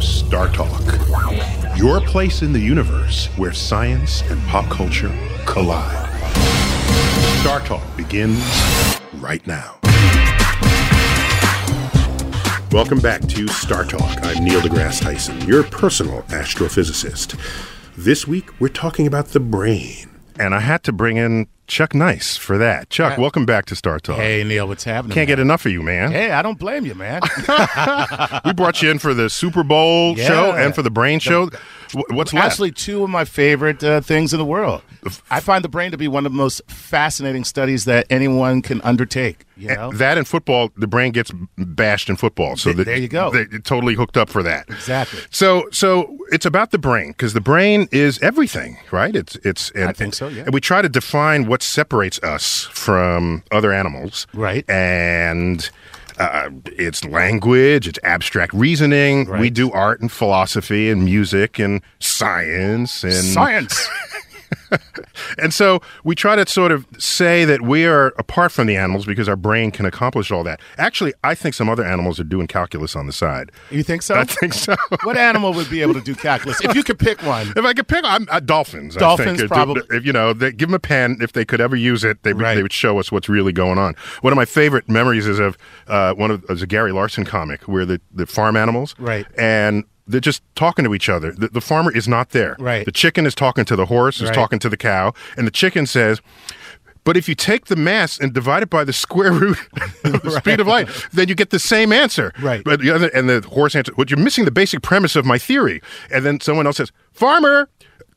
Star Talk, your place in the universe where science and pop culture collide. Star Talk begins right now. Welcome back to Star Talk. I'm Neil deGrasse Tyson, your personal astrophysicist. This week, we're talking about the brain. And I had to bring in Chuck Nice for that. Chuck, welcome back to Star Talk. Hey, Neil, what's happening? Can't get enough of you, man. Hey, I don't blame you, man. we brought you in for the Super Bowl Yeah. show and for the Brain show. Wh- What's left? Actually, two of my favorite uh, things in the world. I find the brain to be one of the most fascinating studies that anyone can undertake. You know, that in football, the brain gets bashed in football. So Th- that- there you go. They're totally hooked up for that. Exactly. So, so it's about the brain because the brain is everything, right? It's it's. And, I think so, yeah. And we try to define what separates us from other animals, Right. And. Uh, it's language, it's abstract reasoning. We do art and philosophy and music and science and science. and so we try to sort of say that we are apart from the animals because our brain can accomplish all that. Actually, I think some other animals are doing calculus on the side. you think so? I think so. what animal would be able to do calculus? If you could pick one. If I could pick, I'm, uh, dolphins. Dolphins, I think. probably. If you know, they, give them a pen. If they could ever use it, they, would Right. they would show us what's really going on. One of my favorite memories is of uh, one of is a Gary Larson comic where the, the farm animals, Right. and they're just talking to each other. The, the farmer is not there. Right. The chicken is talking to the horse, is Right. talking to the cow, and the chicken says. But if you take the mass and divide it by the square root of the speed of light, then you get the same answer. Right. But the other, and the horse answers, "Well, you're missing the basic premise of my theory." And then someone else says, "Farmer."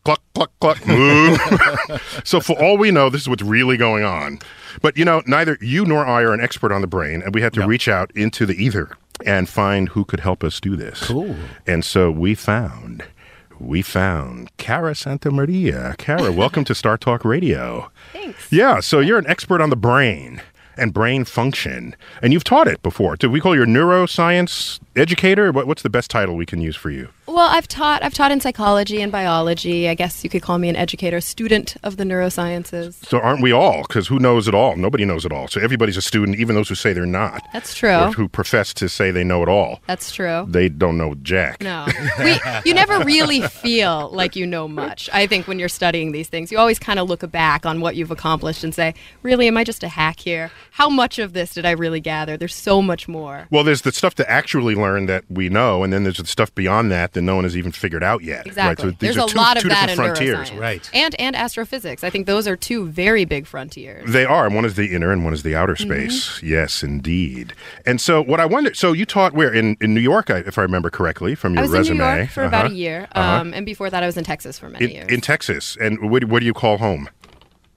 Cluck, cluck, cluck, moo. so, for all we know, this is what's really going on. But, you know, neither you nor I are an expert on the brain, and we had to reach out into the ether and find who could help us do this. Cool. And so we found, we found Cara Santa Maria. Cara, welcome to Star Talk Radio. Thanks. Yeah, so you're an expert on the brain and brain function, and you've taught it before. Do we call you a neuroscience educator? What, what's the best title we can use for you? Well, I've taught I've taught in psychology and biology. I guess you could call me an educator, student of the neurosciences. So aren't we all? Because who knows it all? Nobody knows it all. So everybody's a student, even those who say they're not. That's true. Who profess to say they know it all. That's true. They don't know jack. No, we, you never really feel like you know much. I think when you're studying these things, you always kind of look back on what you've accomplished and say, "Really, am I just a hack here? How much of this did I really gather? There's so much more." Well, there's the stuff to actually learn that we know, and then there's the stuff beyond that that no one has even figured out yet. Exactly. Right? So There's a two, lot of two that different frontiers. Right. And and astrophysics. I think those are two very big frontiers. They are. One is the inner and one is the outer Mm-hmm. space. Yes, indeed. And so, what I wonder so you taught where? In, in New York, if I remember correctly from your I was resume. in New York for about Uh-huh. a year, Uh-huh. um, and before that, I was in Texas for many in, years. in Texas. And what, what do you call home?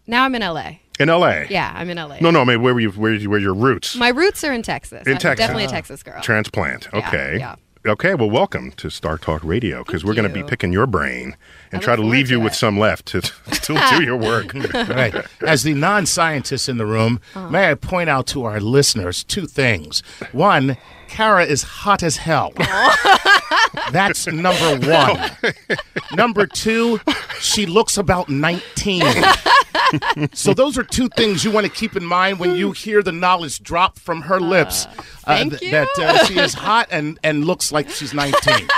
Now I'm in LA. In L.A. Yeah, I'm in LA. No, no. I mean, where were you? Where, where are your roots? My roots are in Texas. In I'm Texas. Definitely a Texas girl. Transplant. Yeah, Okay. yeah. Okay. Well, welcome to Star Talk Radio because we're going to be picking your brain and I try to leave forward you to with some left to still do your work. right. As the non scientist in the room, Uh-huh. may I point out to our listeners two things. One, Cara is hot as hell. That's number one. number two, she looks about 19. so those are two things you want to keep in mind when you hear the knowledge drop from her lips. uh, thank th-. That uh, she is hot and, and looks like she's 19.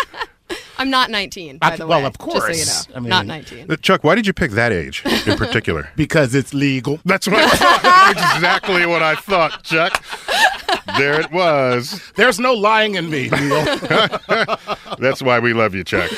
I'm not 19, I- by the well, way. of Just so course. you know. I mean- not 19. Uh, Chuck, why did you pick that age in particular? because it's legal. That's what I thought. Exactly what I thought, Chuck. There it was. There's no lying in me, Neil. That's why we love you, Chuck.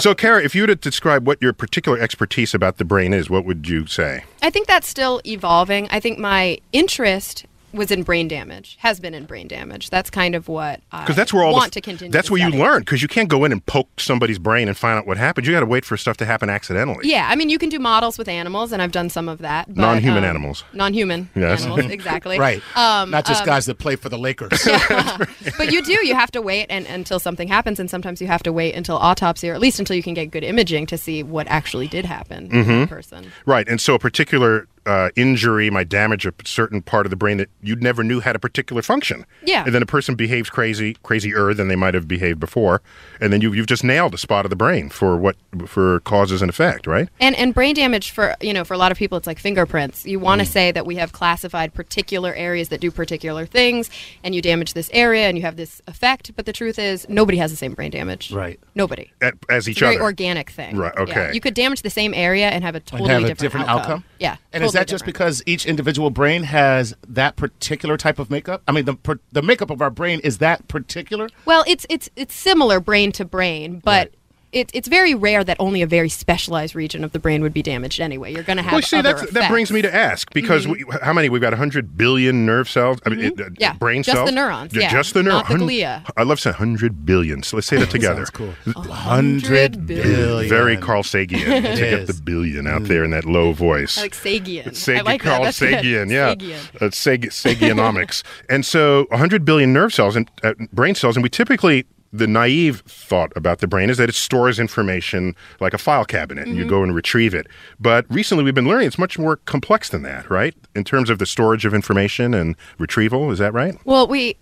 so, Cara, if you were to describe what your particular expertise about the brain is, what would you say? I think that's still evolving. I think my interest was in brain damage, has been in brain damage. That's kind of what I Because that's where all want the, to continue. That's to where you learn. Because you can't go in and poke somebody's brain and find out what happened. You got to wait for stuff to happen accidentally. Yeah, I mean, you can do models with animals, and I've done some of that. But, Non-human um, animals. Non-human Yes. animals, exactly. right. Um, Not just um, guys that play for the Lakers. but you do. You have to wait and, until something happens, and sometimes you have to wait until autopsy, or at least until you can get good imaging to see what actually did happen to Mm-hmm. the person. Right. And so a particular uh, injury might damage a certain part of the brain that you never knew had a particular function. Yeah. And then a person behaves crazy, crazier than they might have behaved before, and then you, you've just nailed a spot of the brain for what for causes and effect, right? And and brain damage for you know for a lot of people it's like fingerprints. You Mm. want to say that we have classified particular areas that do particular things, and you damage this area and you have this effect. But the truth is nobody has the same brain damage. Right. Nobody. At, as It's each a very other. organic thing. Right, Yeah. okay. You could damage the same area and have a and totally have a different, different outcome. Yeah. And is totally that just because each individual brain has that particular type of makeup? I mean, the the makeup of our brain is that particular. Well, it's it's it's similar brain to brain, but. Right. It's, it's very rare that only a very specialized region of the brain would be damaged anyway. You're going to have Well, see, other that's, that brings me to ask because we, how many? We've got 100 billion nerve cells. I mean, it- uh, Mm-hmm. Yeah, brain just the neurons, yeah, just the not neurons. the glia. I love saying 100 billion. So let's say that together. Sounds cool. hundred billion. Very Carl Sagan to get the billion out there in that low voice. I like Sagian. Sag- I like that. Carl That's good. Sagan, yeah, Sagian. Uh, Sag- Sagianomics. and so, 100 billion nerve cells and uh, brain cells, and we typically the naive thought about the brain is that it stores information like a file cabinet, and you Mm-hmm. go and retrieve it. But recently, we've been learning it's much more complex than that, right? In terms of the storage of information and retrieval, is that right? Well, we,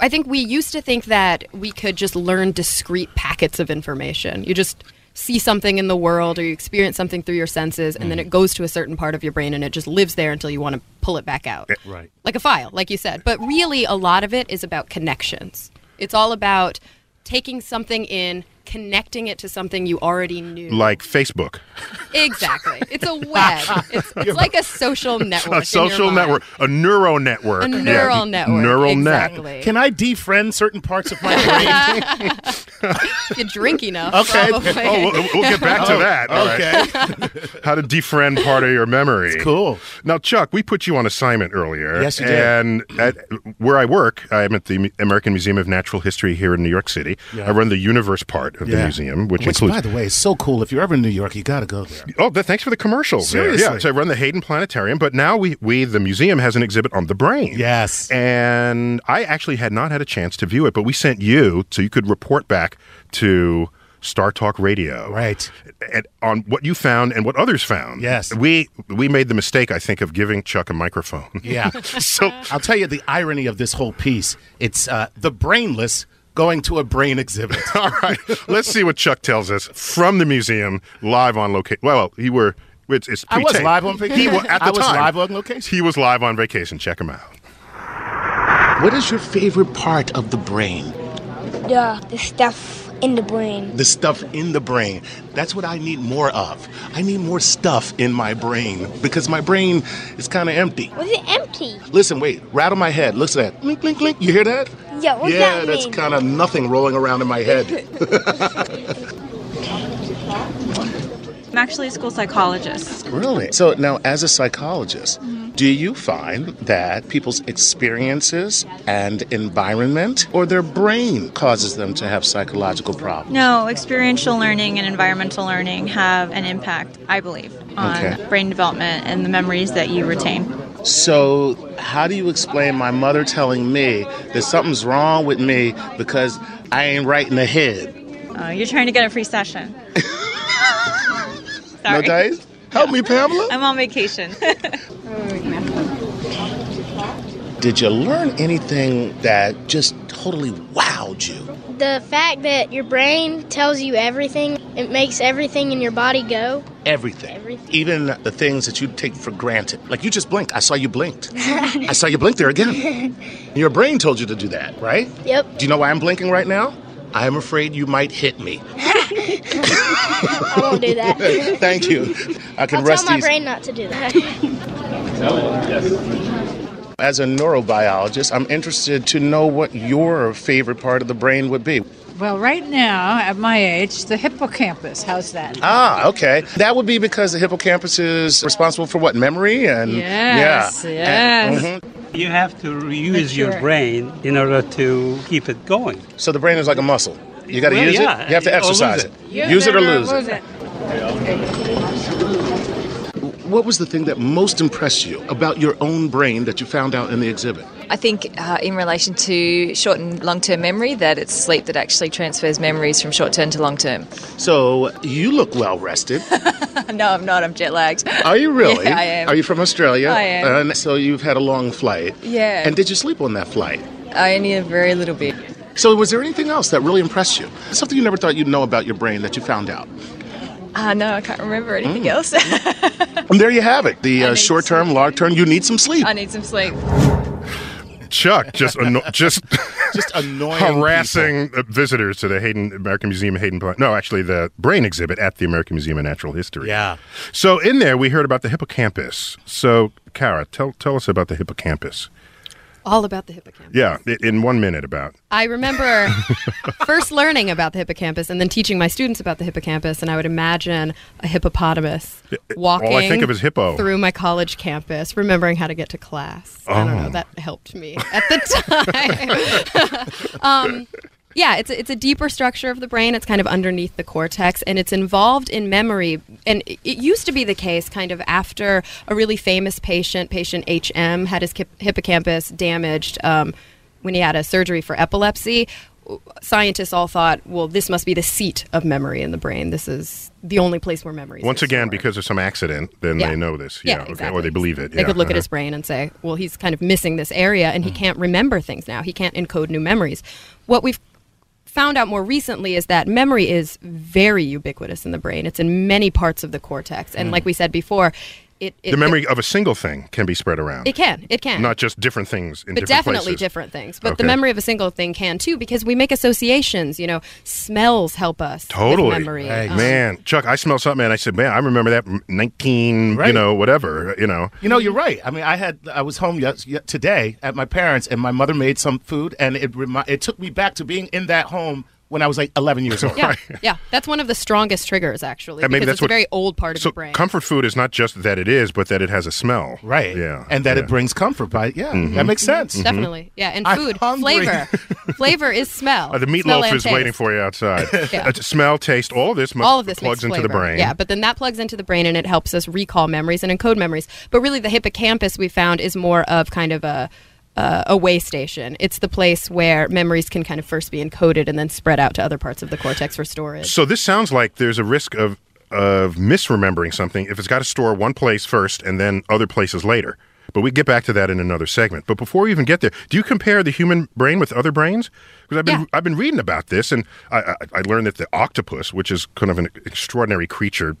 I think we used to think that we could just learn discrete packets of information. You just see something in the world or you experience something through your senses, and then Mm. it goes to a certain part of your brain and it just lives there until you want to pull it back out. Right. Like a file, like you said. But really, a lot of it is about connections. It's all about taking something in. Connecting it to something you already knew. Like Facebook, exactly. It's a web. It's, it's like a social network. a your social mind. network, a neural network, A Yeah, neural network. neural net. Can I defriend certain parts of my brain? If you drink enough. Okay. Probably. Oh, we'll, we'll get back to oh, that. All right. okay. How to defriend part of your memory. cool. Now, Chuck, we put you on assignment earlier. Yes, you did. And at where I work, I'm at the American Museum of Natural History here in New York City. Yeah. I run the universe part of the museum, which, Which, includes. by the way, is so cool. If you're ever in New York, you got to go there. Oh, th- thanks for the commercials. there. Yeah, so I run the Hayden Planetarium, but now we, we, the museum, has an exhibit on the brain. Yes. And I actually had not had a chance to view it, but we sent you so you could report back to Star Talk Radio. Right. and on what you found and what others found. Yes. we we made the mistake, I think, of giving Chuck a microphone. Yeah. so I'll tell you the irony of this whole piece. It's uh, the brainless going to a brain exhibit. all right, let's see what Chuck tells us from the museum live on location. Well, he were. It's, it's I was live on vacation. He wa- at the I was time, live on location. He was live on vacation. Check him out. What is your favorite part of the brain? the the stuff in the brain. The stuff in the brain. That's what I need more of. I need more stuff in my brain because my brain is kind of empty. Was it empty? Listen, wait, rattle my head. Listen to that. Blink, blink, blink. You hear that? Yeah, what's yeah, that that's kind of nothing rolling around in my head. I'm actually a school psychologist. Really? So now, as a psychologist, do you find that people's experiences and environment or their brain causes them to have psychological problems? No, experiential learning and environmental learning have an impact, I believe, on Okay. brain development and the memories that you retain. So, how do you explain my mother telling me that something's wrong with me because I ain't right in the head? Uh, you're trying to get a free session. No dice? Help me, Pamela. I'm on vacation. Did you learn anything that just totally wowed you? The fact that your brain tells you everything, it makes everything in your body go. Everything. Everything. Even the things that you take for granted. Like you just blinked. I saw you blinked. I saw you blink there again. Your brain told you to do that, right? Yep. Do you know why I'm blinking right now? I am afraid you might hit me. I won't do that. Thank you. I can I'll rest tell my these. brain not to do that. yes. As a neurobiologist, I'm interested to know what your favorite part of the brain would be. Well, right now, at my age, the hippocampus. How's that? Ah, okay. That would be because the hippocampus is responsible for what memory and Yes, yeah. yes. And- mhm. You have to reuse your brain in order to keep it going. So the brain is like a muscle. You got to Well, use yeah, it. You have to exercise it. it. Use it or lose it. Lose it. What was the thing that most impressed you about your own brain that you found out in the exhibit? I think uh, in relation to short and long term memory, that it's sleep that actually transfers memories from short term to long term. So you look well rested. no, I'm not. I'm jet lagged. Are you really? Yeah, I am. Are you from Australia? I am. And so you've had a long flight. Yeah. And did you sleep on that flight? I only a very little bit. So was there anything else that really impressed you? Something you never thought you'd know about your brain that you found out? Uh, no, I can't remember anything Mm. else. And there you have it. The uh, short term, long term, you need some sleep. I need some sleep. Chuck just anno- just Just annoying. harassing uh, visitors to the Hayden American Museum of Hayden. Pla- No, actually, the brain exhibit at the American Museum of Natural History. Yeah. So in there, we heard about the hippocampus. So, Cara, tell tell us about the hippocampus. All about the hippocampus. Yeah, in one minute about. I remember first learning about the hippocampus and then teaching my students about the hippocampus, and I would imagine a hippopotamus walking all I think of is hippo. through my college campus, remembering how to get to class. I don't know. Oh. That helped me at the time. um, yeah, it's a, it's a deeper structure of the brain. It's kind of underneath the cortex, and it's involved in memory. And it used to be the case, kind of after a really famous patient, patient HM, had his hippocampus damaged um, when he had a surgery for epilepsy. Scientists all thought, well, this must be the seat of memory in the brain. This is the only place where memory. Once again, because of some accident, then Yeah. they know this. Yeah, okay, exactly. or they believe it. They yeah, could look at uh-huh. his brain and say, well, he's kind of missing this area and he Mm. can't remember things now. He can't encode new memories. What we've found out more recently is that memory is very ubiquitous in the brain. It's in many parts of the cortex. And mm. like we said before, it, it. The memory of a single thing can be spread around. it can. It can. Not just different things in different things. but different definitely places. different things. But the memory of a single thing can too, because we make associations. You know, smells help us. with Totally. memory. Um, man, Chuck, I smell something and I said, man, I remember that m- 19, you know, whatever, you know. You know, you're right. I mean, I had I was home yes, ye- today at my parents, and my mother made some food, and it remi- it took me back to being in that home when I was like 11 years old. Yeah, yeah, that's one of the strongest triggers actually, And maybe because that's it's what- a very old part of So the brain. comfort food is not just that it is, but that it has a smell. Right. Yeah. And that yeah. it brings comfort by yeah, Mhm. that makes sense. Definitely, yeah, and I'm food, flavor, flavor is smell. Uh, the meatloaf and is taste. waiting for you outside. Yeah. Uh, smell, taste, all of this All of this plugs makes into the brain. Yeah, but then that plugs into the brain and it helps us recall memories and encode memories. But really, the hippocampus we found is more of kind of a uh, a way station. It's the place where memories can kind of first be encoded and then spread out to other parts of the cortex for storage. So this sounds like there's a risk of of misremembering something if it's got to store one place first and then other places later. But we get back to that in another segment. But before we even get there, do you compare the human brain with other brains? Because I've been Yeah. I've been reading about this, and I, I, I learned that the octopus, which is kind of an extraordinary creature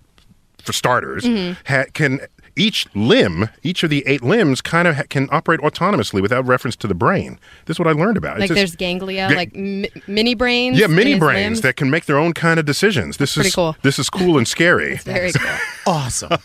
for starters, Mhm. ha- can each limb, each of the eight limbs, kind of ha- can operate autonomously without reference to the brain. This is what I learned about. like It's there's just- ganglia, Ga- like m- mini brains. yeah, mini brains limbs. that can make their own kind of decisions. This Pretty is cool. This is cool and scary. Very cool. Awesome.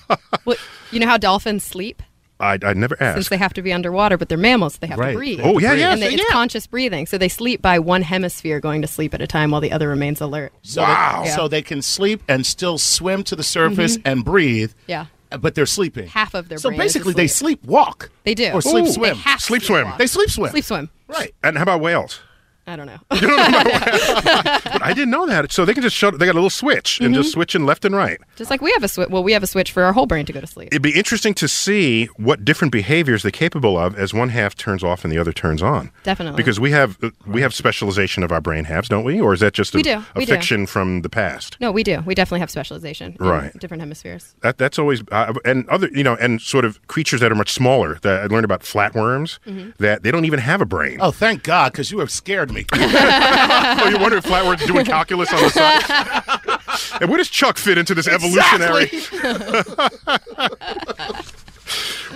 Well, you know how dolphins sleep? I I never asked. since they have to be underwater, but they're mammals, they have Right. to breathe. Oh, yeah, yeah, and they, it's yeah. conscious breathing, so they sleep by one hemisphere going to sleep at a time while the other remains alert. So Wow. They, Yeah. So they can sleep and still swim to the mm-hmm. surface and breathe. Yeah. Uh, but they're sleeping. Half of their So basically, they sleep walk. They do. Or sleep Ooh. swim. They have to Sleep swim. walk. They sleep swim. Sleep swim. Right. and how about whales? I don't know. But I didn't know that. So they can just shut. They got a little switch and Mm-hmm. just switching left and right. Just like we have a switch. Well, we have a switch for our whole brain to go to sleep. It'd be interesting to see what different behaviors they're capable of as one half turns off and the other turns on. Definitely. Because we have uh, we have specialization of our brain halves, don't we? Or is that just a, We do. a We do. fiction from the past? No, we do. We definitely have specialization. in Right. Different hemispheres. That that's always uh, and other you know and sort of creatures that are much smaller. That I learned about flatworms Mm-hmm. that they don't even have a brain. Oh, thank God, because you have scared me. Oh, you wonder if flatworms doing calculus on the side? and where does Chuck fit into this evolutionary?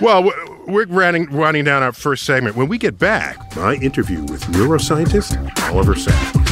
well, we're running, running down our first segment. When we get back, my interview with neuroscientist Oliver Sacks.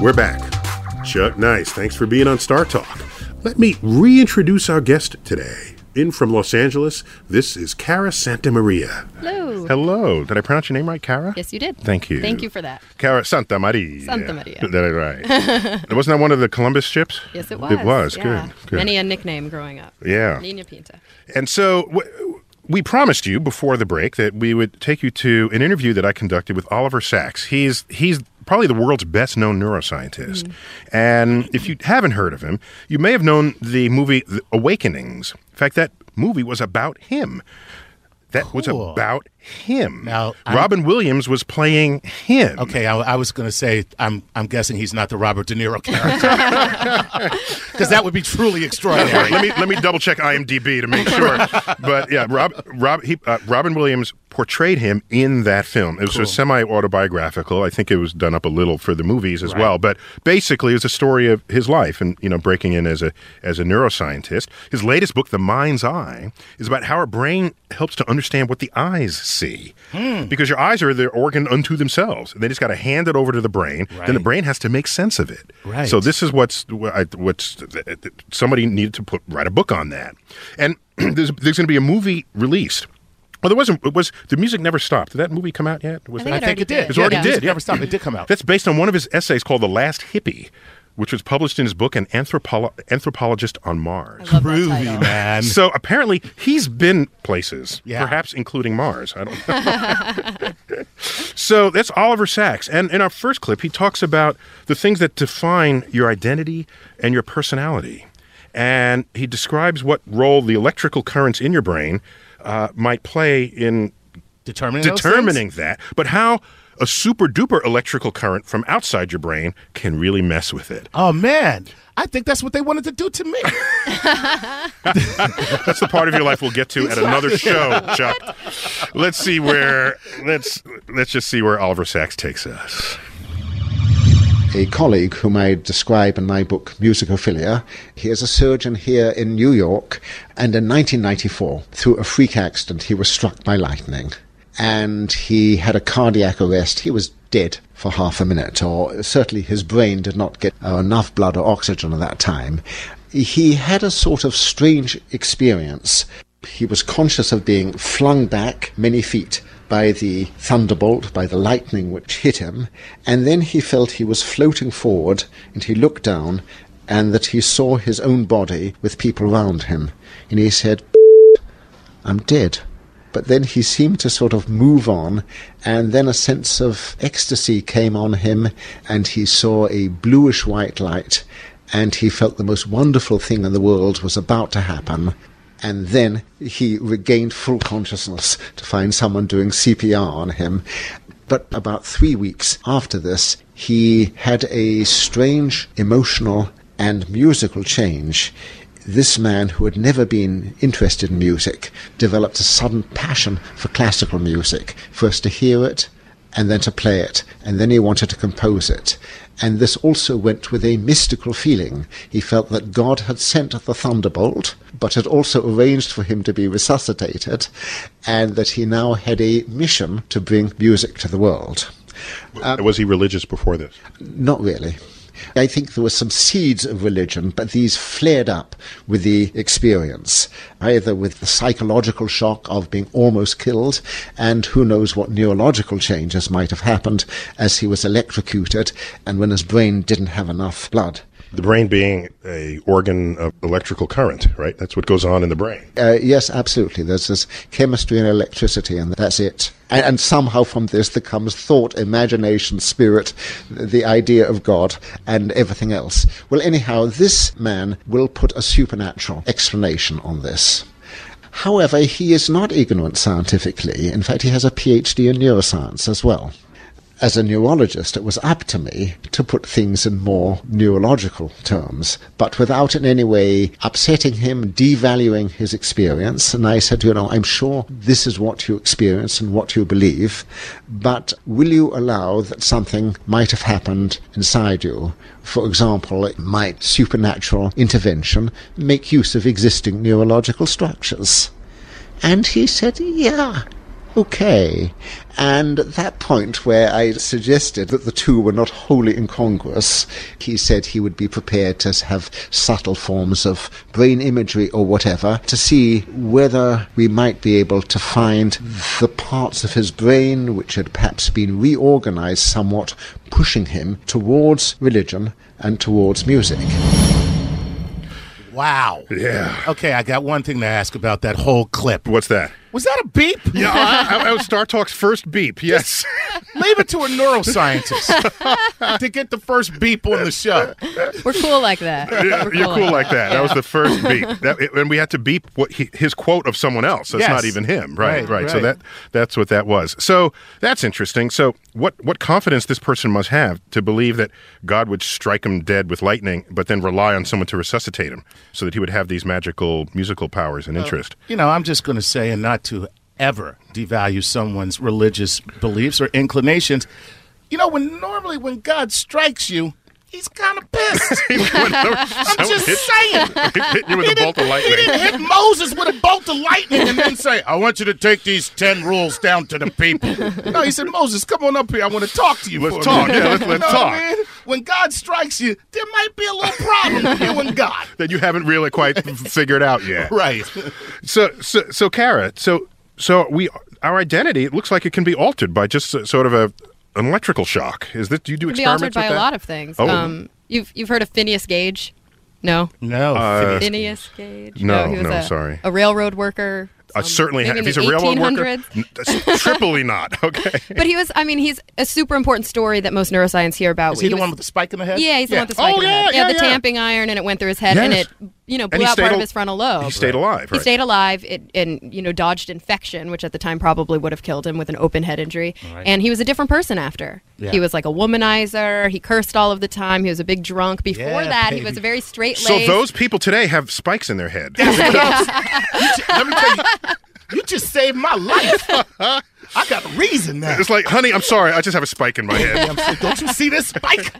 We're back. Chuck Nice, thanks for being on Star Talk. Let me reintroduce our guest today. In from Los Angeles, this is Cara Santa Maria. Hello. Hello. Did I pronounce your name right, Cara? Yes, you did. Thank you. Thank you for that. Cara Santa Maria. Santa Maria. Did I right? Wasn't that one of the Columbus ships? Yes, it was. It was. yeah. Good. Good. Many a nickname growing up. Yeah. Nina Pinta. And so w- we promised you before the break that we would take you to an interview that I conducted with Oliver Sacks. He's he's probably the world's best known neuroscientist. Mm. And if you haven't heard of him, you may have known the movie The Awakenings. In fact, that movie was about him. That was Cool. about him. Now, I'm- Robin Williams was playing him. Okay, I, I was going to say I'm I'm guessing he's not the Robert De Niro character because that would be truly extraordinary. let me let me double check IMDb to make sure. but yeah, Rob Rob he, uh, Robin Williams portrayed him in that film. It was Cool. semi autobiographical. I think it was done up a little for the movies as Right. well. But basically, it was a story of his life and you know breaking in as a as a neuroscientist. His latest book, The Mind's Eye, is about how our brain helps to understand what the eyes see. Hmm. Because your eyes are the organ unto themselves. They just got to hand it over to the brain. Then the brain has to make sense of it. Right. So this is what's what's somebody needed to put write a book on that, and there's there's going to be a movie released. Well, there wasn't. It was the music never stopped. Did that movie come out yet? Was I think that- it already it did. It Yeah, already the did. music yeah. never stopped. It did come out. That's based on one of his essays called "The Last Hippie," which was published in his book "An Anthropolo- Anthropologist on Mars." Groovy, man. So apparently he's been places, Yeah. perhaps including Mars. I don't know. so that's Oliver Sacks. And in our first clip, he talks about the things that define your identity and your personality. And he describes what role the electrical currents in your brain uh, might play in Determining determining that, but how a super duper electrical current from outside your brain can really mess with it. Oh man, I think that's what they wanted to do to me. That's the part of your life we'll get to at another show, Chuck. Let's see where let's let's just see where Oliver Sacks takes us. a colleague whom I describe in my book Musicophilia. He is a surgeon here in New York, and in 1994, through a freak accident, he was struck by lightning. And he had a cardiac arrest. He was dead for half a minute, or certainly his brain did not get enough blood or oxygen at that time. He had a sort of strange experience. He was conscious of being flung back many feet by the thunderbolt, by the lightning which hit him, and then he felt he was floating forward, and he looked down, and that he saw his own body with people around him, and he said, I'm dead. But then he seemed to sort of move on, and then a sense of ecstasy came on him, and he saw a bluish white light, and he felt the most wonderful thing in the world was about to happen. And then he regained full consciousness to find someone doing CPR on him. But about three weeks after this, he had a strange emotional and musical change. This man, who had never been interested in music, developed a sudden passion for classical music, first to hear it and then to play it, and then he wanted to compose it. And this also went with a mystical feeling. He felt that God had sent the thunderbolt, but had also arranged for him to be resuscitated, and that he now had a mission to bring music to the world. Was he religious before this? Not really. I think there were some seeds of religion, but these flared up with the experience, either with the psychological shock of being almost killed, and who knows what neurological changes might have happened as he was electrocuted and when his brain didn't have enough blood. The brain being a organ of electrical current, right? That's what goes on in the brain. Uh, yes, absolutely. There's this chemistry and electricity, and that's it. And, and somehow from this there comes thought, imagination, spirit, the idea of God, and everything else. Well, anyhow, this man will put a supernatural explanation on this. However, he is not ignorant scientifically. In fact, he has a PhD in neuroscience as well. As a neurologist, it was up to me to put things in more neurological terms, but without in any way upsetting him, devaluing his experience. And I said, you know, I'm sure this is what you experience and what you believe, but will you allow that something might have happened inside you? For example, it might supernatural intervention make use of existing neurological structures? And he said, yeah, okay. And at that point where I suggested that the two were not wholly incongruous, he said he would be prepared to have subtle forms of brain imagery or whatever to see whether we might be able to find the parts of his brain which had perhaps been reorganized somewhat, pushing him towards religion and towards music. Wow. Yeah. Okay, I got one thing to ask about that whole clip. What's that? Was that a beep? Yeah, I, I, I was Star Talk's first beep. Yes. Leave it to a neuroscientist to get the first beep on the show. We're cool like that. Yeah, We're you're cool like that. That was the first beep. That, it- and we had to beep what he, his quote of someone else. That's Yes. not even him. Right, Right, right. So that that's what that was. So that's interesting. So what what confidence this person must have to believe that God would strike him dead with lightning, but then rely on someone to resuscitate him, so that he would have these magical musical powers and interest. You know, I'm just going to say, and not to ever devalue someone's religious beliefs or inclinations. You know, when normally when God strikes you, he's kind of pissed. I'm just saying. Hit you with He a bolt of lightning. He didn't hit Moses with a bolt of lightning and then say, I want you to take these 10 rules down to the people. No, he said, Moses, come on up here. I want to talk to you. Let's talk. Yeah, let's- let's know what talk. I mean? When God strikes you, there might be a little problem with you and God. that you haven't really quite figured out yet. Right. So, so, so, Cara, so, so we, our identity, it looks like it can be altered by just a, sort of a an electrical shock. Is that do you do Can be altered by with a lot of things. Oh. Um, you've you've heard of Phineas Gage? No. No. Uh, Phineas Gage. no, he was no, a, sorry. a railroad worker. I certainly maybe have. in If he's the a railroad worker, 1800s. n- that's triply not. Okay. But he was. I mean, he's a super important story that most neuroscience hear about. Is he the was- one with the spike in the head? Yeah, he's the one with the spike Oh, in the head. yeah, head. yeah, the tamping iron, and it went through his head, and it, you know, blew he out part al- of his frontal lobe. he stayed alive, He stayed alive, it, and you know, dodged infection, which at the time probably would have killed him with an open head injury. Right. And he was a different person after. Yeah. He was like a womanizer. He cursed all of the time. He was a big drunk. Before Yeah, that, he was a very straight So those people today have spikes in their head. Let me tell you, you just saved my life. I got a reason now. It's like, honey, I'm sorry, I just have a spike in my head. Don't you see this spike?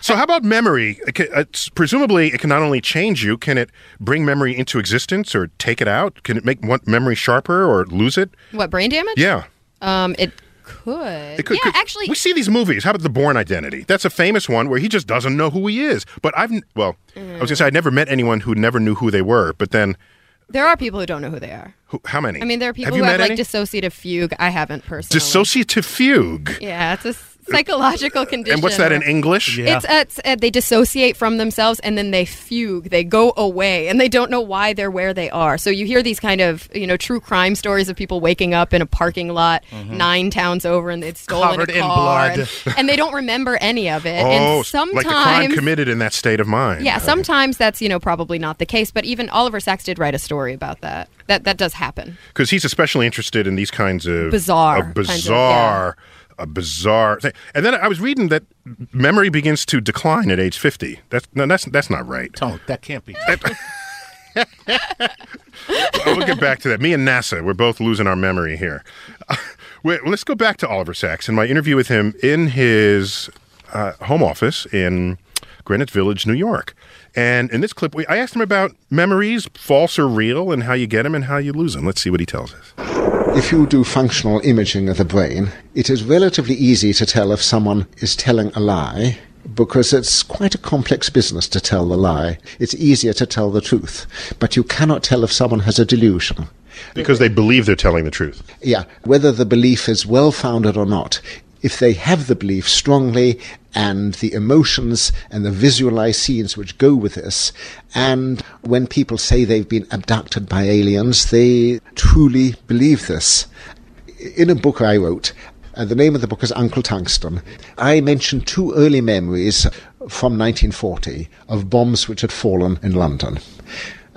So, how about memory? It it's- presumably, it can not only change you, can it bring memory into existence or take it out? Can it make one memory sharper or lose it? what brain damage? Yeah. Um, it could. It could, yeah, could- actually, we see these movies. How about the Bourne Identity? That's a famous one where he just doesn't know who he is. But I've well, I was gonna say I never met anyone who never knew who they were. But then, there are people who don't know who they are. who, how many? I mean, there are people have who have met like any? dissociative fugue. I haven't personally. dissociative fugue. Yeah, it's a psychological condition. And what's that in English? Yeah. It's, uh, it's uh, they dissociate from themselves and then they fugue. They go away and they don't know why they're where they are. So you hear these kind of you know true crime stories of people waking up in a parking lot nine towns over and they'd stolen Mm-hmm. Covered a in car blood. And, and they don't remember any of it. Oh, and sometimes like the crime committed in that state of mind. yeah, sometimes that's you know probably not the case. But even Oliver Sacks did write a story about that. That that does happen. because he's especially interested in these kinds of Bizarre of kinds of- bizarre, a bizarre thing. And then I was reading that memory begins to decline at age fifty. That's no, that's that's not right. Don't. That can't be. we'll get back to that. Me and NASA, we're both losing our memory here. Wait, let's go back to Oliver Sacks and my interview with him in his uh, home office in Greenwich Village, New York. And in this clip, we, I asked him about memories, false or real, and how you get them and how you lose them. Let's see what he tells us. If you do functional imaging of the brain, it is relatively easy to tell if someone is telling a lie because it's quite a complex business to tell the lie. It's easier to tell the truth, but you cannot tell if someone has a delusion. Because they believe they're telling the truth. Yeah, whether the belief is well founded or not. If they have the belief strongly and the emotions and the visualized scenes which go with this, and when people say they've been abducted by aliens, they truly believe this. In a book I wrote, uh, the name of the book is Uncle Tungsten. I mentioned two early memories from 1940 of bombs which had fallen in London.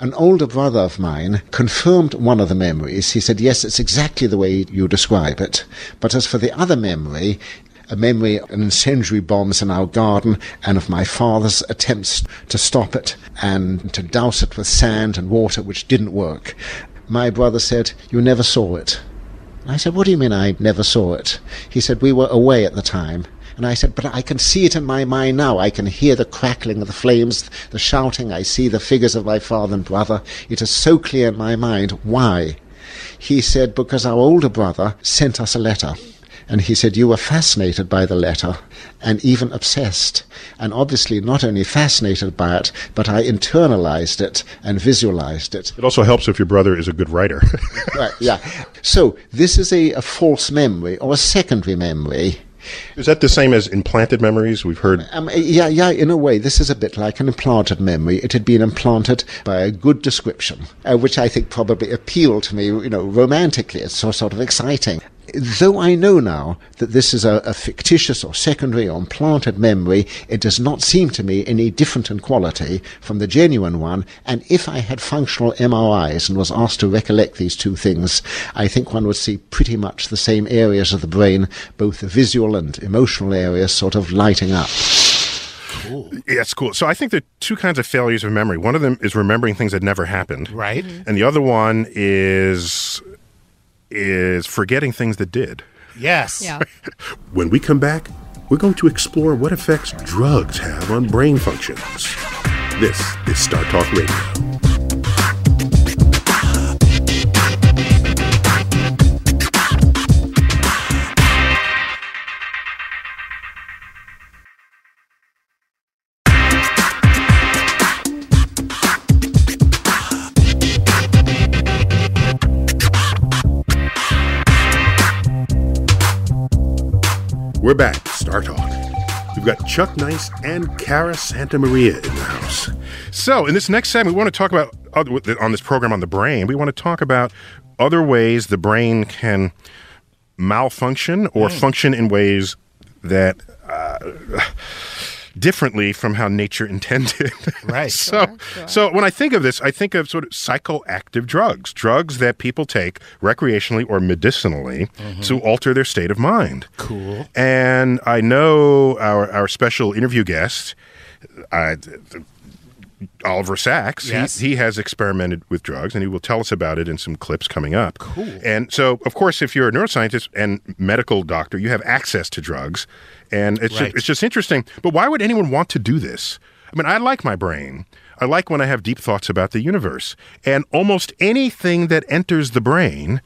An older brother of mine confirmed one of the memories. He said, Yes, it's exactly the way you describe it. But as for the other memory, a memory of incendiary bombs in our garden and of my father's attempts to stop it and to douse it with sand and water, which didn't work. My brother said, You never saw it. I said, What do you mean I never saw it? He said, We were away at the time. And I said, But I can see it in my mind now. I can hear the crackling of the flames, the shouting. I see the figures of my father and brother. It is so clear in my mind. Why? He said, Because our older brother sent us a letter. And he said, You were fascinated by the letter and even obsessed. And obviously, not only fascinated by it, but I internalized it and visualized it. It also helps if your brother is a good writer. right, yeah. So, this is a, a false memory or a secondary memory. Is that the same as implanted memories? We've heard. Um, yeah, yeah, in a way, this is a bit like an implanted memory. It had been implanted by a good description, uh, which I think probably appealed to me, you know, romantically. It's so sort of exciting. Though I know now that this is a, a, fictitious or secondary or implanted memory, it does not seem to me any different in quality from the genuine one. And if I had functional MRIs and was asked to recollect these two things, I think one would see pretty much the same areas of the brain, both the visual and emotional areas, sort of lighting up. Cool. Yeah, it's cool. So I think there are two kinds of failures of memory. One of them is remembering things that never happened. Right. Mm-hmm. And the other one is is forgetting things that did. Yes. Yeah. when we come back, we're going to explore what effects drugs have on brain functions. This is Star Talk Radio. We're back, Star Talk. We've got Chuck Nice and Cara Santa Maria in the house. So, in this next segment, we want to talk about, on this program on the brain, we want to talk about other ways the brain can malfunction or mm. function in ways that. Uh, differently from how nature intended. Right. so, sure, sure. so when I think of this, I think of sort of psychoactive drugs, drugs that people take recreationally or medicinally mm-hmm. to alter their state of mind. Cool. And I know our our special interview guest. Uh, Oliver Sacks. Yes. He, he, has experimented with drugs, and he will tell us about it in some clips coming up. Cool. And so, of course, if you're a neuroscientist and medical doctor, you have access to drugs, and it's right. just, it's just interesting. But why would anyone want to do this? I mean, I like my brain. I like when I have deep thoughts about the universe, and almost anything that enters the brain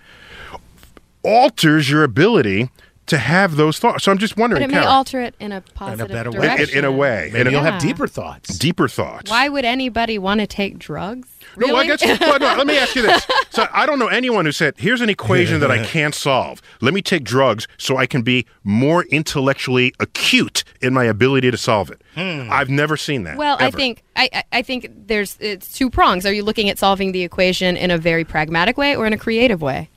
alters your ability to have those thoughts. So I'm just wondering. But it may Cara, alter it in a positive in a better way. In, in, a way. Maybe in you'll a, have deeper thoughts. Deeper thoughts. Why would anybody want to take drugs? Really? No, well, I guess, well, no, let me ask you this. So I don't know anyone who said, "Here's an equation that I can't solve. Let me take drugs so I can be more intellectually acute in my ability to solve it." Hmm. I've never seen that. Well, ever. I think I, I think there's it's two prongs. Are you looking at solving the equation in a very pragmatic way or in a creative way?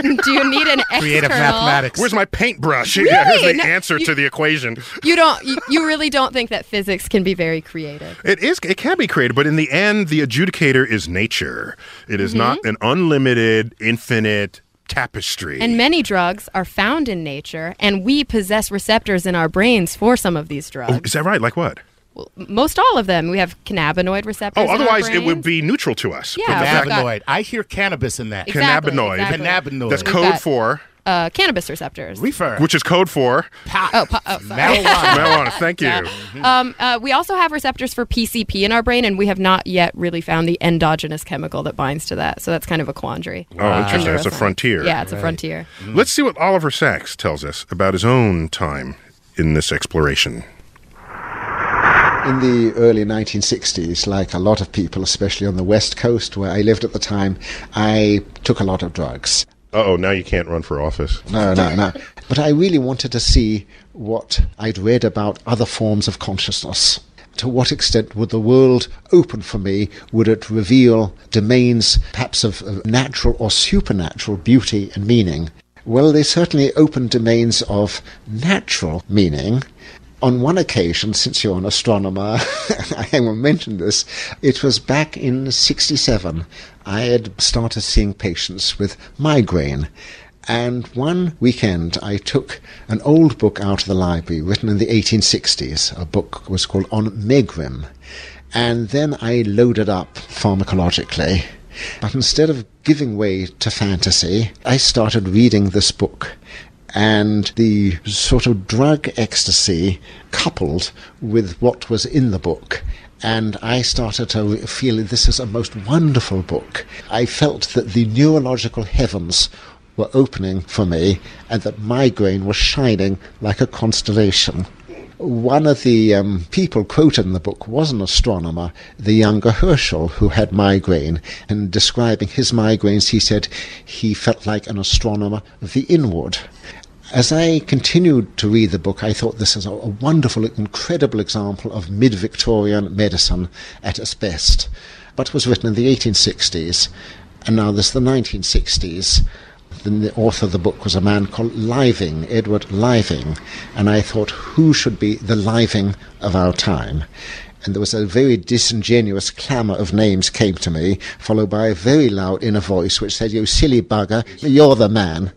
Do you need an creative external- mathematics? Where's my paintbrush? Really? Yeah, here's the No, answer you- to the equation. You don't. You, you really don't think that physics can be very creative? It is. It can be creative, but in the end, the adjudicator is nature. It is Mm-hmm. not an unlimited, infinite tapestry. And many drugs are found in nature, and we possess receptors in our brains for some of these drugs. oh, is that right? Like what? Well, most all of them. We have cannabinoid receptors. Oh, in our otherwise it would be neutral to us. Yeah, But the we've fact- got- Cannabinoid. I hear cannabis in that. Exactly, cannabinoid. exactly. Cannabinoid. That's code got- for, uh, cannabis receptors. Reefer. which is code for Pot. Oh, po- oh, sorry. Marijuana. marijuana. Thank you. Yeah. Um, uh, we also have receptors for PCP in our brain, and we have not yet really found the endogenous chemical that binds to that. So that's kind of a quandary. Oh, interesting. in That's a frontier. Yeah, it's a frontier. Let's see what Oliver Sacks tells us about his own time in this exploration. In the early 1960s, like a lot of people, especially on the West Coast where I lived at the time, I took a lot of drugs. Uh oh, now you can't run for office. No, no, no. But I really wanted to see what I'd read about other forms of consciousness. To what extent would the world open for me? Would it reveal domains perhaps of, of natural or supernatural beauty and meaning? Well, they certainly opened domains of natural meaning, On one occasion, since you're an astronomer, I will mention this, it was back in 67. I had started seeing patients with migraine. And one weekend, I took an old book out of the library written in the 1860s. A book was called On Megrim. And then I loaded up pharmacologically. But instead of giving way to fantasy, I started reading this book and the sort of drug ecstasy coupled with what was in the book. And I started to feel this is a most wonderful book. I felt that the neurological heavens were opening for me and that migraine was shining like a constellation. One of the um, people quoted in the book was an astronomer, the younger Herschel, who had migraine. And describing his migraines, he said he felt like an astronomer of the inward. As I continued to read the book, I thought this is a, wonderful, incredible example of mid Victorian medicine at its best. But was written in the 1860s, and now there's the 1960s. The author of the book was a man called Liveing, Edward Liveing, and I thought, who should be the Liveing of our time? And there was a very disingenuous clamour of names came to me, followed by a very loud inner voice which said, You silly bugger, you're the man.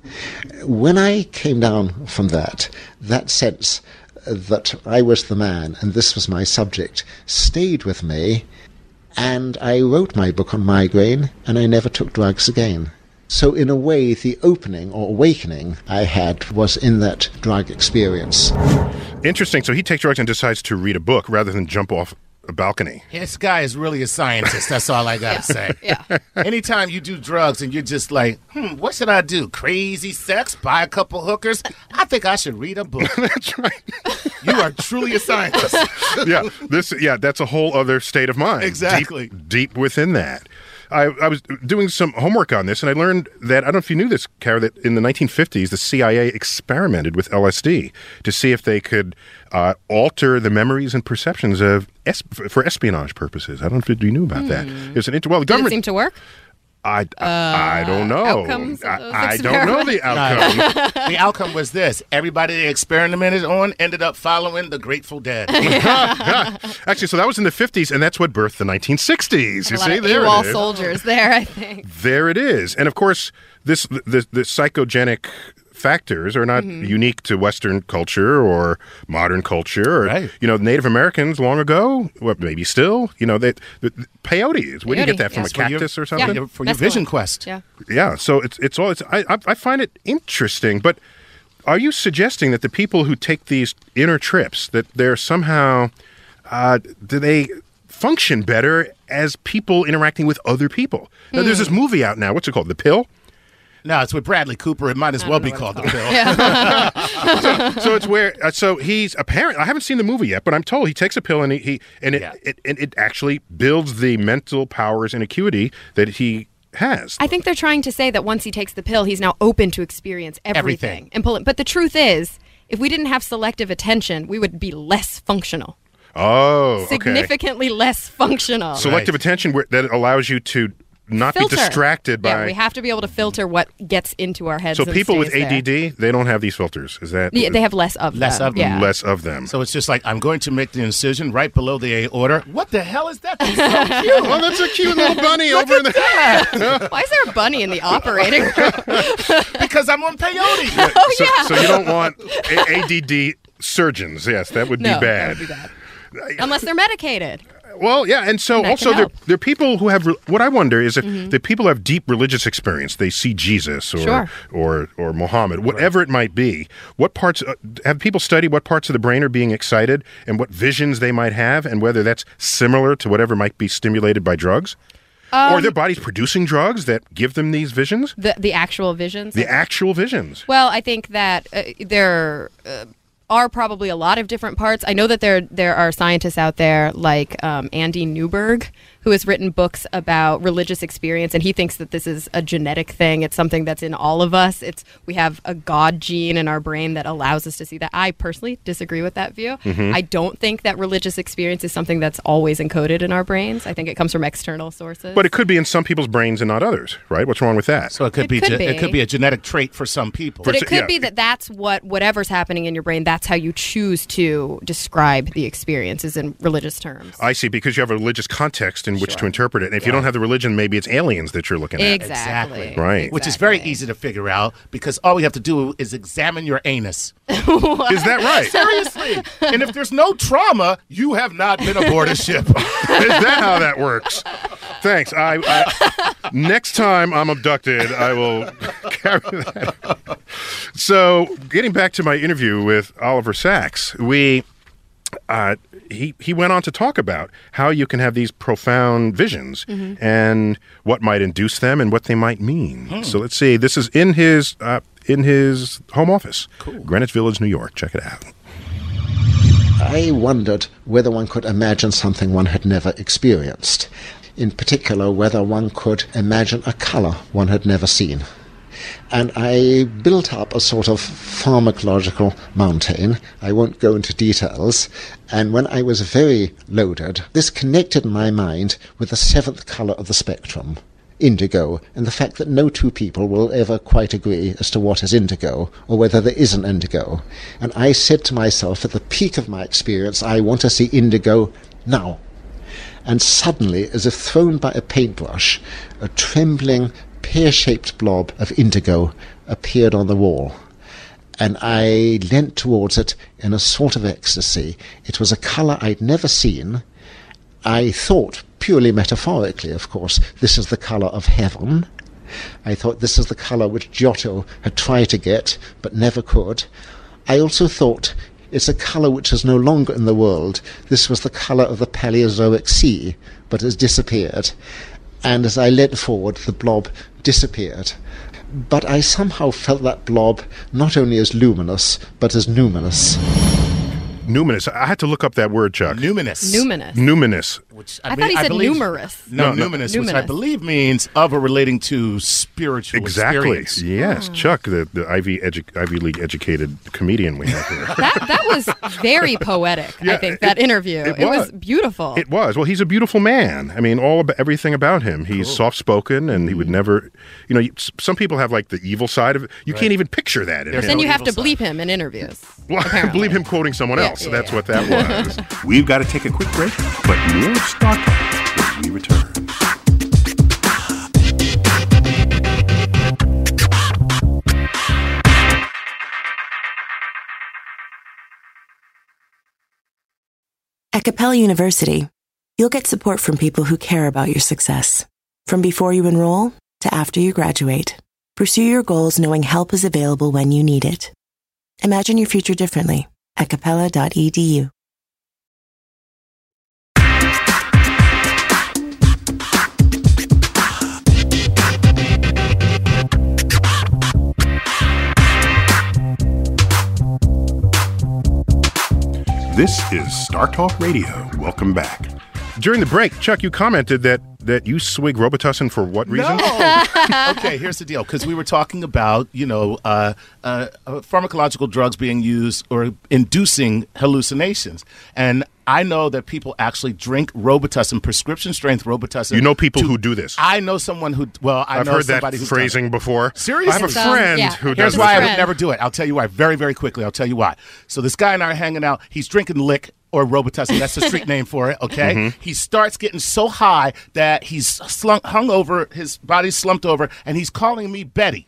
When I came down from that, that sense that I was the man and this was my subject stayed with me, and I wrote my book on migraine, and I never took drugs again. So, in a way, the opening or awakening I had was in that drug experience. Interesting. So he takes drugs and decides to read a book rather than jump off a balcony. This guy is really a scientist. That's all I got to say. Yeah. Anytime you do drugs and you're just like, hmm, what should I do? Crazy sex? Buy a couple hookers? I think I should read a book. that's right. You are truly a scientist. yeah. This. Yeah. That's a whole other state of mind. Exactly. Deep, deep within that. I, I, was doing some homework on this, and I learned that I don't know if you knew this, Cara, that in the 1950s, the CIA experimented with LSD to see if they could uh, alter the memories and perceptions of es- for espionage purposes. I don't know if you knew about that. It's an inter- well, the Did it government seem to work? I, I, I don't uh, know. I, I don't know the experiments? outcome. the outcome was this everybody they experimented on ended up following the Grateful Dead. Actually, so that was in the 50s, and that's what birthed the 1960s. You a lot see, of there AWOL it is. soldiers there, I think. There it is. And of course, this the, the psychogenic factors are not Mm-hmm. unique to Western culture or modern culture. Or, Right. You know, Native Americans long ago, well, maybe still, you know, they, the, the peyote. Where do you get Peyote, that from? yeah. A For your- cactus or something? your, for your That's vision cool. quest. Yeah. Yeah. So it's it's all. It's I I- I find it interesting, but. Are you suggesting that the people who take these inner trips that they're somehow uh, do they function better as people interacting with other people? Now, there's this movie out now. What's it called? The Pill. No, it's with Bradley Cooper. It might as well be called The Pill. so it's where uh, so he's apparent. I haven't seen the movie yet, but I'm told he takes a pill and he, he and it, Yeah. it and it actually builds the mental powers and acuity that he has. I think they're trying to say that once he takes the pill, he's now open to experience everything, Everything. and pull it. But the truth is, if we didn't have selective attention, we would be less functional, oh, okay. significantly less functional. Selective Right. attention where, that allows you to not filter. be distracted by. Yeah, we have to be able to filter what gets into our heads. so and people with stays there. ADD, they don't have these filters. Is that Yeah, they have less of Less them. of them. yeah. less of them? So it's just like, I'm going to make the incision right below the aorta. What the hell is that? That's so oh, that's a cute little bunny over there. the. Why is there a bunny in the operating room? because I'm on peyote. oh so, yeah. so you don't want a- ADD surgeons. Yes, that would no, be bad. That would be bad. Unless they're medicated. Well, yeah, and so that also can there help. there are people who have. What I wonder is if the people have deep religious experience. They see Jesus or Sure. or or Muhammad, whatever it might be. What parts uh, have people studied? What parts of the brain are being excited, and what visions they might have, and whether that's similar to whatever might be stimulated by drugs, or Um, their bodies producing drugs that give them these visions, The the actual visions. the actual visions. Well, I think that uh, there uh, are probably a lot of different parts. I know that there there are scientists out there like um, Andy Newberg, who has written books about religious experience, and he thinks that this is a genetic thing. It's something that's in all of us. It's we have a God gene in our brain that allows us to see that. I personally disagree with that view. Mhm. I don't think that religious experience is something that's always encoded in our brains. I think it comes from external sources. But it could be in some people's brains and not others, right? What's wrong with that? So it could It be could ge- it could be a genetic trait for some people. But it could be that that's what whatever's happening in your brain. That's how you choose to describe the experiences in religious terms. I see, because you have a religious context in which to interpret it. And if you don't have the religion, maybe it's aliens that you're looking at. Exactly. Right. Which is very easy to figure out because all we have to do is examine your anus. Is that right? Seriously. and if there's no trauma, you have not been aboard a ship. is that how that works? Thanks. I, I next time I'm abducted, I will carry that. So, getting back to my interview with Oliver Sacks, we uh, he he went on to talk about how you can have these profound visions Mhm. and what might induce them and what they might mean. Hmm. So let's see. This is in his uh, in his home office, Greenwich Village, New York. Check it out. I wondered whether one could imagine something one had never experienced. In particular, whether one could imagine a color one had never seen. And I built up a sort of pharmacological mountain. I won't go into details. And when I was very loaded, this connected my mind with the seventh color of the spectrum, indigo, and the fact that no two people will ever quite agree as to what is indigo or whether there is an indigo. And I said to myself, at the peak of my experience, I want to see indigo now. And suddenly, as if thrown by a paintbrush, a trembling, pear shaped blob of indigo appeared on the wall. And I leant towards it in a sort of ecstasy. It was a colour I'd never seen. I thought, purely metaphorically, of course, this is the colour of heaven. I thought this is the colour which Giotto had tried to get, but never could. I also thought it's a colour which is no longer in the world. This was the colour of the Paleozoic sea, but has disappeared. And as I leant forward, the blob disappeared. But I somehow felt that blob not only as luminous, but as numinous. Numinous. I had to look up that word, Chuck. Numinous. Numinous. Numinous. Which I thought he said believe- numerous. No, No, no. numinous, which I believe means of or relating to spiritual Exactly. experience. Yes, ah. Chuck, the, the Ivy edu- Ivy League educated comedian we have here. that that was very poetic. I think that interview. it It, was was. beautiful. It was. Well, he's a beautiful man. I mean, all about everything about him. He's soft spoken, and he would mm-hmm. never. You know, some people have like the evil side of it. You can't even picture that. In But him. then you have to bleep him in interviews. Well, I believe him quoting someone Yeah, else. so yeah, that's what that was. We've got to take a quick break, but more Star Talk when we return. At Capella University, you'll get support from people who care about your success. From before you enroll to after you graduate, pursue your goals knowing help is available when you need it. Imagine your future differently at capella.edu. This is Star Talk Radio. Welcome back. During the break, Chuck, you commented that that you swig Robitussin for what reason? No. okay, here's the deal. Because we were talking about, you know, uh, uh, uh, pharmacological drugs being used or inducing hallucinations. And I know that people actually drink Robitussin, prescription strength Robitussin. You know people to- who do this. I know someone who, well, I I've know heard that somebody who's done it. phrasing before. Seriously? I have a friend who Here's does why I would never do it. I'll tell you why. Very, very quickly. I'll tell you why. So this guy and I are hanging out. He's drinking lick or Robitussin. That's the street name for it. Okay. Mhm. He starts getting so high that he's slunk, hung over. His body's slumped over, and he's calling me Betty.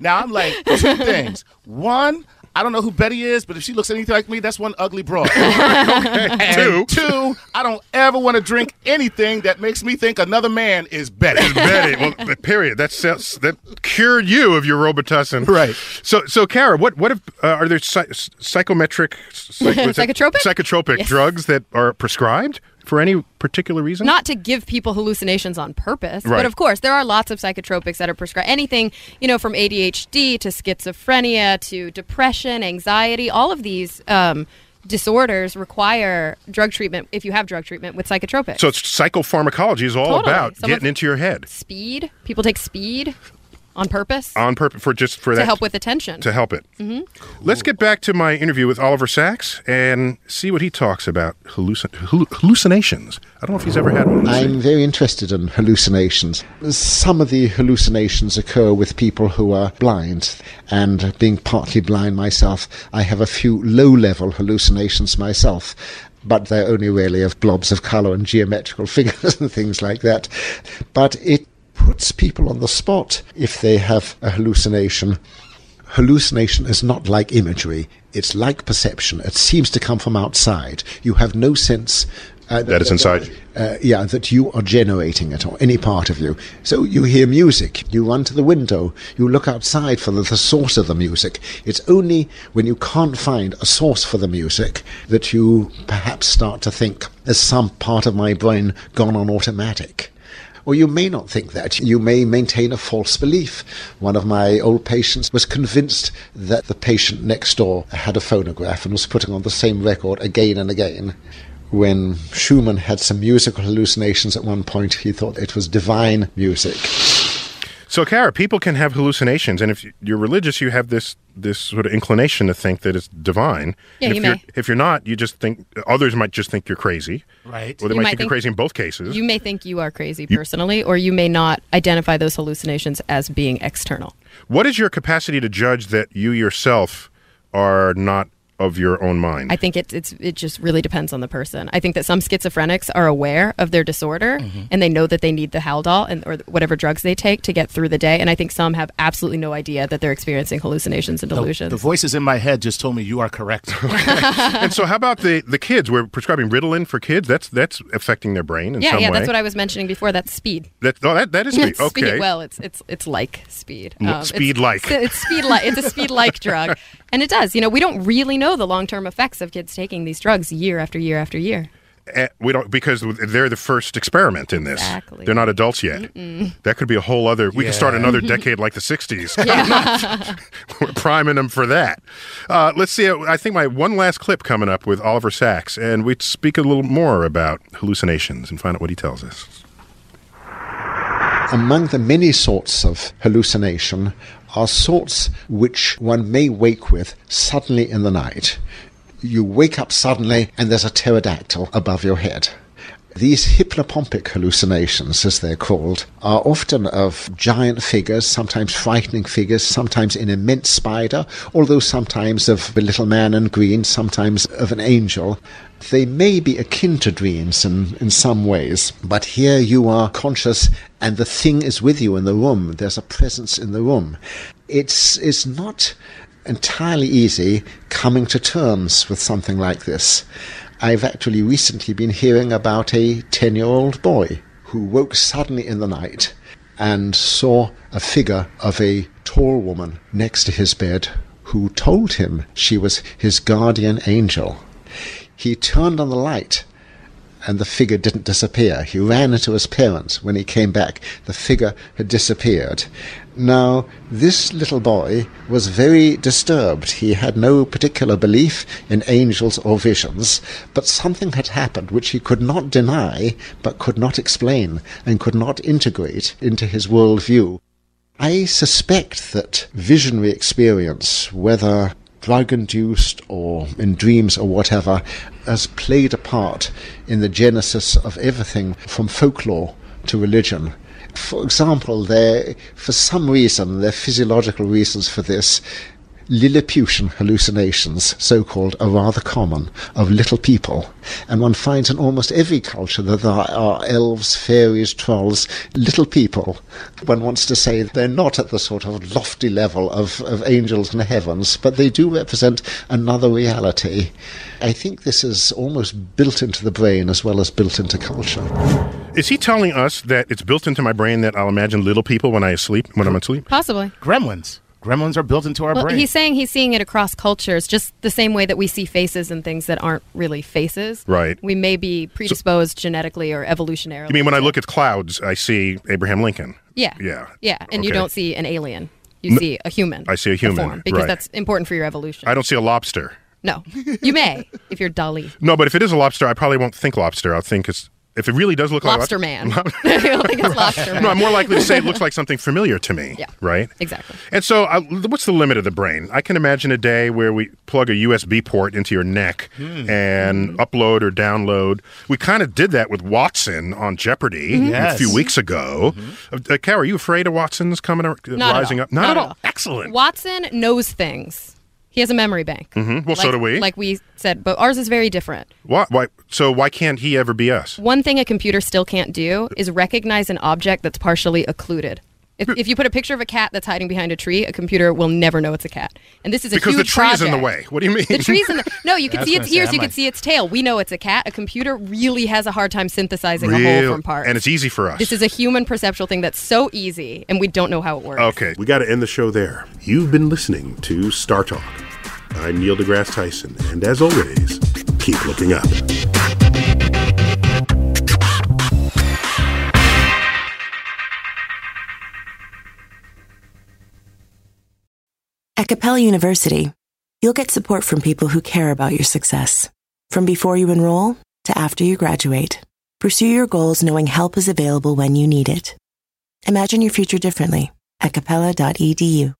Now I'm like two things. One. I don't know who Betty is, but if she looks anything like me, that's one ugly broad. and two, I don't ever want to drink anything that makes me think another man is Betty. Betty. Well, period. That sounds, that cured you of your Robitussin. Right. So, so Cara, what what if uh, are there psy- psychometric psych- Psychotropic? psychotropic Yes. drugs that are prescribed for any particular reason? Not to give people hallucinations on purpose, Right. but of course there are lots of psychotropics that are prescribed. Anything, you know, from ADHD to schizophrenia to depression, anxiety, all of these um, disorders require drug treatment if you have drug treatment with psychotropics. So it's psychopharmacology is all Totally. about Some getting into your head speed. People take speed on purpose on purpose for just for that to that help with attention. to help it. Mm-hmm. Let's get back to my interview with Oliver Sacks and see what he talks about hallucin- hallu- hallucinations. I don't know if he's ever had one. I'm very interested in hallucinations. Some of the hallucinations occur with people who are blind, and being partly blind myself, I have a few low level hallucinations myself. But they're only really of blobs of colour and geometrical figures and things like that. But it puts people on the spot if they have a hallucination hallucination is not like imagery. It's like perception. It seems to come from outside. You have no sense. Uh, That it's inside you. Uh, yeah, that you are generating it or any part of you. So you hear music, you run to the window, you look outside for the, the source of the music. It's only when you can't find a source for the music that you perhaps start to think, there's some part of my brain gone on automatic. Or you may not think that. You may maintain a false belief. One of my old patients was convinced that the patient next door had a phonograph and was putting on the same record again and again. When Schumann had some musical hallucinations at one point, he thought it was divine music. So, Cara, people can have hallucinations, and if you're religious, you have this this sort of inclination to think that it's divine. Yeah, and you if you're may. if you're not, you just think others might just think you're crazy, Right. Or they You might, might think, think- you're crazy in both cases. You may think you are crazy personally, or you may not identify those hallucinations as being external. what is your capacity to judge that you yourself are not of your own mind? I think it, it's it just really depends on the person. I think that some schizophrenics are aware of their disorder mm-hmm. and they know that they need the Haldol and or whatever drugs they take to get through the day. And I think some have absolutely no idea that they're experiencing hallucinations and delusions. the voices in my head just told me you are correct. and so, how about the the kids? We're prescribing Ritalin for kids. That's that's affecting their brain in yeah, some yeah, way. that's what I was mentioning before. That's speed. That, oh, that that is speed. Speed- Okay. Well, it's it's it's like speed. L- um, it's- speed like. It's, it's speed like. It's a speed like drug, and it does. You know, we don't really know the long term effects of kids taking these drugs year after year after year. Eh, we don't because they're the first experiment in this. Exactly. They're not adults yet. Mm-mm. That could be a whole other. We could start another decade like the '60s. Yeah. We're priming them for that. Uh, let's see. I think my one last clip coming up with Oliver Sacks, and we speak a little more about hallucinations and find out what he tells us. Among the many sorts of hallucination are sorts which one may wake with suddenly in the night. You wake up suddenly and there's a pterodactyl above your head. These hypnopompic hallucinations, as they're called, are often of giant figures, sometimes frightening figures, sometimes an immense spider, although sometimes of the little man in green, sometimes of an angel. They may be akin to dreams in, in some ways, but here you are conscious and the thing is with you in the room. There's a presence in the room. It's, it's not entirely easy coming to terms with something like this. I've actually recently been hearing about a 10 year old boy who woke suddenly in the night and saw a figure of a tall woman next to his bed who told him she was his guardian angel. He turned on the light and the figure didn't disappear. He ran into his parents. When he came back, the figure had disappeared. Now, this little boy was very disturbed. He had no particular belief in angels or visions, but something had happened which he could not deny, but could not explain, and could not integrate into his worldview. I suspect that visionary experience, whether drug induced or in dreams or whatever, has played a part in the genesis of everything from folklore to religion. For example, there, for some reason, there are physiological reasons for this. Lilliputian hallucinations, so called, are rather common, of little people. And one finds in almost every culture that there are elves, fairies, trolls, little people. One wants to say they're not at the sort of lofty level of, of angels and heavens, but they do represent another reality. I think this is almost built into the brain as well as built into culture. Is he telling us that it's built into my brain that I'll imagine little people when I sleep, when I'm asleep? Possibly. Gremlins. Gremlins are built into our well, brain. he's saying he's seeing it across cultures, just the same way that we see faces and things that aren't really faces. Right. We may be predisposed genetically or evolutionarily. You mean when I look at clouds, I see Abraham Lincoln? Yeah. Yeah. Yeah, and you don't see an alien. You No, see a human. I see a human, form, because right. that's important for your evolution. I don't see a lobster. No, you may if you're Dali. No, but if it is a lobster, I probably won't think lobster. I'll think it's if it really does look Lobster like man. I don't think it's lobster man. No, I'm more likely to say it looks like something familiar to me. Yeah. Right. Exactly. And so, uh, what's the limit of the brain? I can imagine a day where we plug a USB port into your neck Hmm. and upload or download. We kind of did that with Watson on Jeopardy Mm-hmm. Mhm. a few weeks ago. Uh, uh, Cal, are you afraid of Watson's coming ar- rising up? Not, Not at at all. all. Excellent. Watson knows things. He has a memory bank. hmm Well, so Like- do we. Like we said, but ours is very different. why, why? So why can't he ever be us? One thing a computer still can't do is recognize an object that's partially occluded. If, if you put a picture of a cat that's hiding behind a tree, a computer will never know it's a cat. And this is a Because the huge tree is in the way. What do you mean? The tree's in the no. You can see its ears. You can see its tail. We know it's a cat. A computer really has a hard time synthesizing a whole from parts. and it's easy for us. This is a human perceptual thing that's so easy, and we don't know how it works. Okay, we got to end the show there. You've been listening to Star Talk. I'm Neil deGrasse Tyson, and as always, keep looking up. At Capella University, you'll get support from people who care about your success. From before you enroll to after you graduate, pursue your goals knowing help is available when you need it. Imagine your future differently at capella.edu.